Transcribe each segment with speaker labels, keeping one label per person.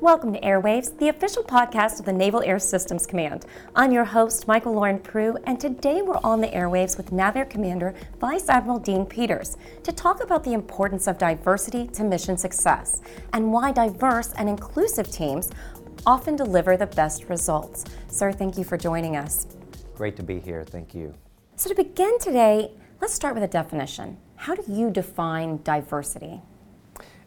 Speaker 1: Welcome to Airwaves, the official podcast of the Naval Air Systems Command. I'm your host, Michael Lauren Prue, and today we're on the airwaves with NAVAIR Commander Vice Admiral Dean Peters to talk about the importance of diversity to mission success and why diverse and inclusive teams often deliver the best results. Sir, thank you for joining us.
Speaker 2: Great to be here. Thank you.
Speaker 1: So, to begin today, let's start with a definition. How do you define diversity?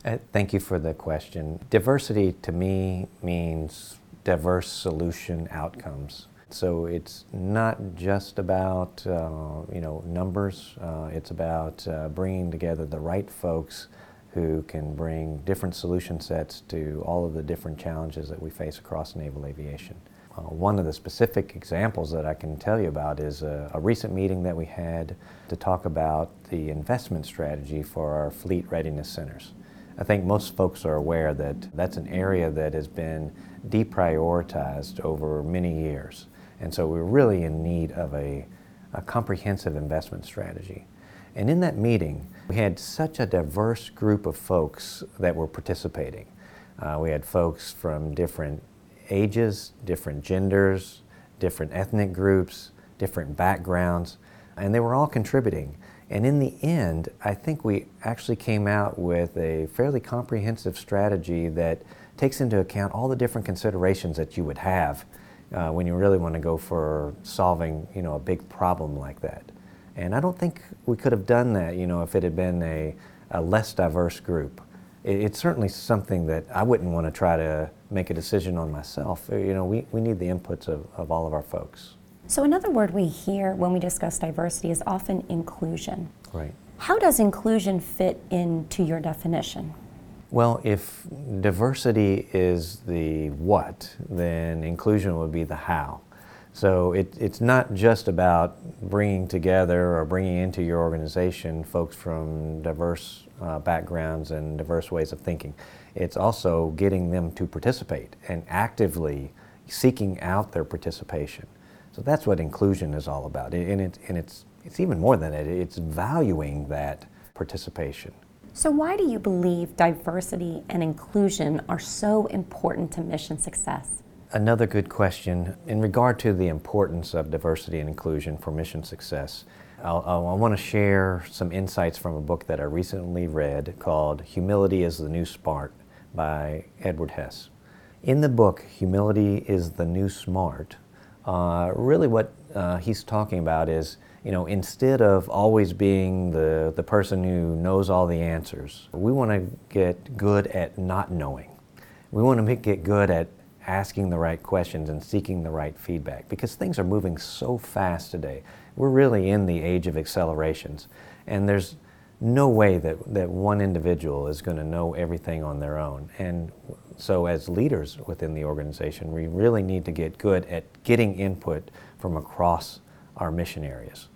Speaker 2: Uh, thank you for the question. Diversity to me means diverse solution outcomes. So it's not just about uh, you know numbers. Uh, it's about uh, bringing together the right folks who can bring different solution sets to all of the different challenges that we face across naval aviation. Uh, one of the specific examples that I can tell you about is a, a, recent meeting that we had to talk about the investment strategy for our fleet readiness centers. I think most folks are aware that that's an area that has been deprioritized over many years. And so we're really in need of a, a comprehensive investment strategy. And in that meeting, we had such a diverse group of folks that were participating. Uh, we had folks from different ages, different genders, different ethnic groups, different backgrounds, and they were all contributing. And in the end, I think we actually came out with a fairly comprehensive strategy that takes into account all the different considerations that you would have uh, when you really want to go for solving, you know, a big problem like that. And I don't think we could have done that, you know, if it had been a, a less diverse group. It, it's certainly something that I wouldn't want to try to make a decision on myself. You know, we, we need the inputs of, of all of our folks.
Speaker 1: So, another word we hear when we discuss diversity is often inclusion.
Speaker 2: Right.
Speaker 1: How does inclusion fit into your definition?
Speaker 2: Well, if diversity is the what, then inclusion would be the how. So it, it's not just about bringing together or bringing into your organization folks from diverse uh, backgrounds and diverse ways of thinking. It's also getting them to participate and actively seeking out their participation. So that's what inclusion is all about. And, it, and it's, it's even more than that, it's valuing that participation.
Speaker 1: So, why do you believe diversity and inclusion are so important to mission success?
Speaker 2: Another good question. In regard to the importance of diversity and inclusion for mission success, I'll, I'll, i want to share some insights from a book that I recently read called Humility is the New Smart by Edward Hess. In the book, Humility is the New Smart, uh, really, what uh, he's talking about is, you know, instead of always being the, the person who knows all the answers, we want to get good at not knowing. We want to get good at asking the right questions and seeking the right feedback because things are moving so fast today. We're really in the age of accelerations, and there's no way that, that one individual is going to know everything on their own. And so, as leaders within the organization, we really need to get good at getting input from across our mission areas.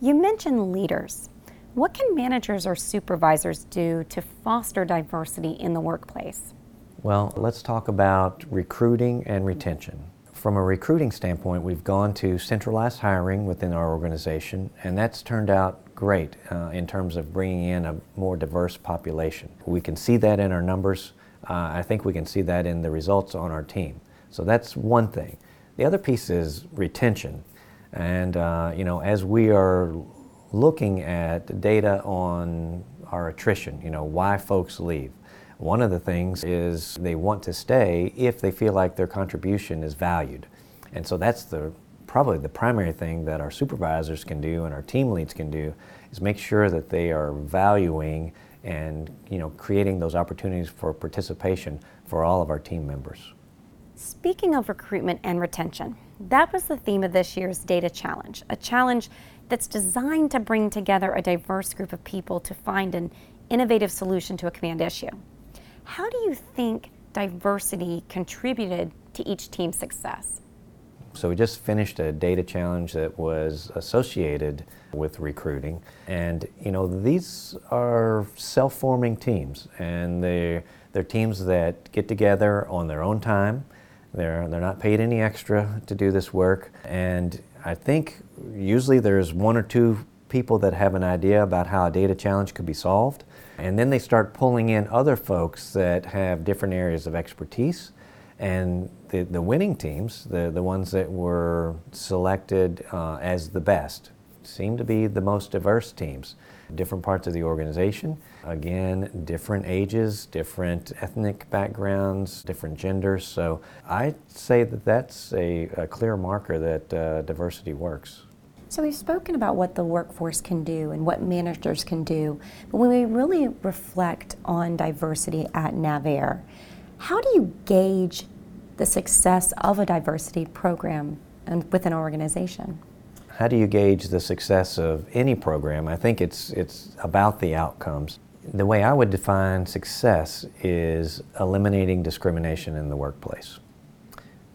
Speaker 1: You mentioned leaders. What can managers or supervisors do to foster diversity in the workplace?
Speaker 2: Well, let's talk about recruiting and retention. From a recruiting standpoint, we've gone to centralized hiring within our organization, and that's turned out great uh, in terms of bringing in a more diverse population. We can see that in our numbers. Uh, I think we can see that in the results on our team. So that's one thing. The other piece is retention. And, uh, you know, as we are looking at data on our attrition, you know, why folks leave, one of the things is they want to stay if they feel like their contribution is valued. And so that's the probably the primary thing that our supervisors can do and our team leads can do is make sure that they are valuing and you know creating those opportunities for participation for all of our team members.
Speaker 1: Speaking of recruitment and retention, that was the theme of this year's data challenge, a challenge that's designed to bring together a diverse group of people to find an innovative solution to a command issue. How do you think diversity contributed to each team's success?
Speaker 2: So we just finished a data challenge that was associated with recruiting. And you know, these are self-forming teams and they're, they're teams that get together on their own time. They're, they're not paid any extra to do this work. And I think usually there's one or two people that have an idea about how a data challenge could be solved. And then they start pulling in other folks that have different areas of expertise. And the, the winning teams, the, the ones that were selected uh, as the best, seem to be the most diverse teams. Different parts of the organization, again, different ages, different ethnic backgrounds, different genders. So I'd say that that's a, a clear marker that uh, diversity works.
Speaker 1: So we've spoken about what the workforce can do and what managers can do, but when we really reflect on diversity at NavAir, how do you gauge the success of a diversity program and within an organization?
Speaker 2: How do you gauge the success of any program? I think it's it's about the outcomes. The way I would define success is eliminating discrimination in the workplace.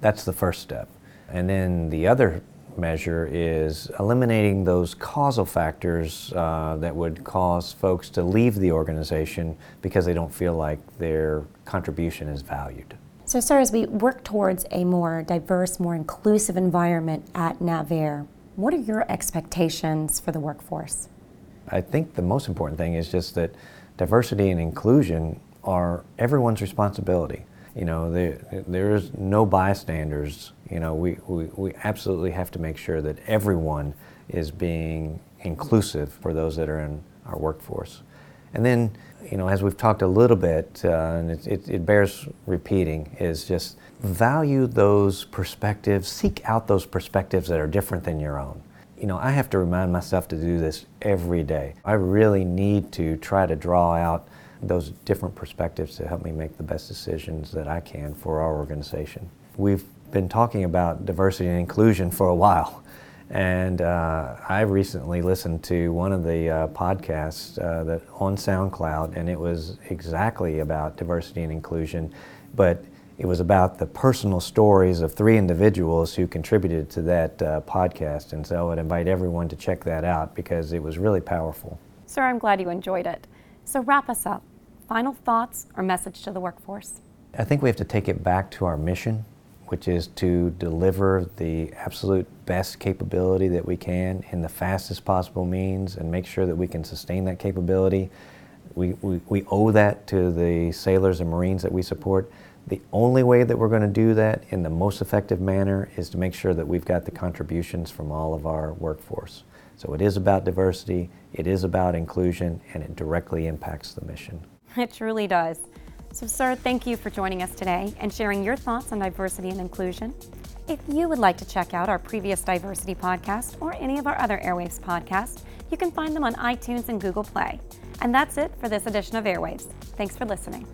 Speaker 2: That's the first step. And then the other measure is eliminating those causal factors uh, that would cause folks to leave the organization because they don't feel like their contribution is valued.
Speaker 1: So, sir, as we work towards a more diverse, more inclusive environment at NavAir, what are your expectations for the workforce?
Speaker 2: I think the most important thing is just that diversity and inclusion are everyone's responsibility. You know, there, there's no bystanders. You know, we, we, we absolutely have to make sure that everyone is being inclusive for those that are in our workforce. And then, you know, as we've talked a little bit, uh, and it, it, it bears repeating, is just value those perspectives, seek out those perspectives that are different than your own. You know, I have to remind myself to do this every day. I really need to try to draw out those different perspectives to help me make the best decisions that I can for our organization. We've been talking about diversity and inclusion for a while. And uh, I recently listened to one of the uh, podcasts uh, that on SoundCloud, and it was exactly about diversity and inclusion, but it was about the personal stories of three individuals who contributed to that uh, podcast. And so I would invite everyone to check that out because it was really powerful.
Speaker 1: Sir, I'm glad you enjoyed it. So wrap us up. Final thoughts or message to the workforce?
Speaker 2: I think we have to take it back to our mission, which is to deliver the absolute best capability that we can in the fastest possible means and make sure that we can sustain that capability. We, we, we owe that to the sailors and Marines that we support. The only way that we're going to do that in the most effective manner is to make sure that we've got the contributions from all of our workforce. So it is about diversity, it is about inclusion, and it directly impacts the mission.
Speaker 1: It truly does. So, sir, thank you for joining us today and sharing your thoughts on diversity and inclusion. If you would like to check out our previous diversity podcast or any of our other Airwaves podcasts, you can find them on iTunes and Google Play. And that's it for this edition of Airwaves. Thanks for listening.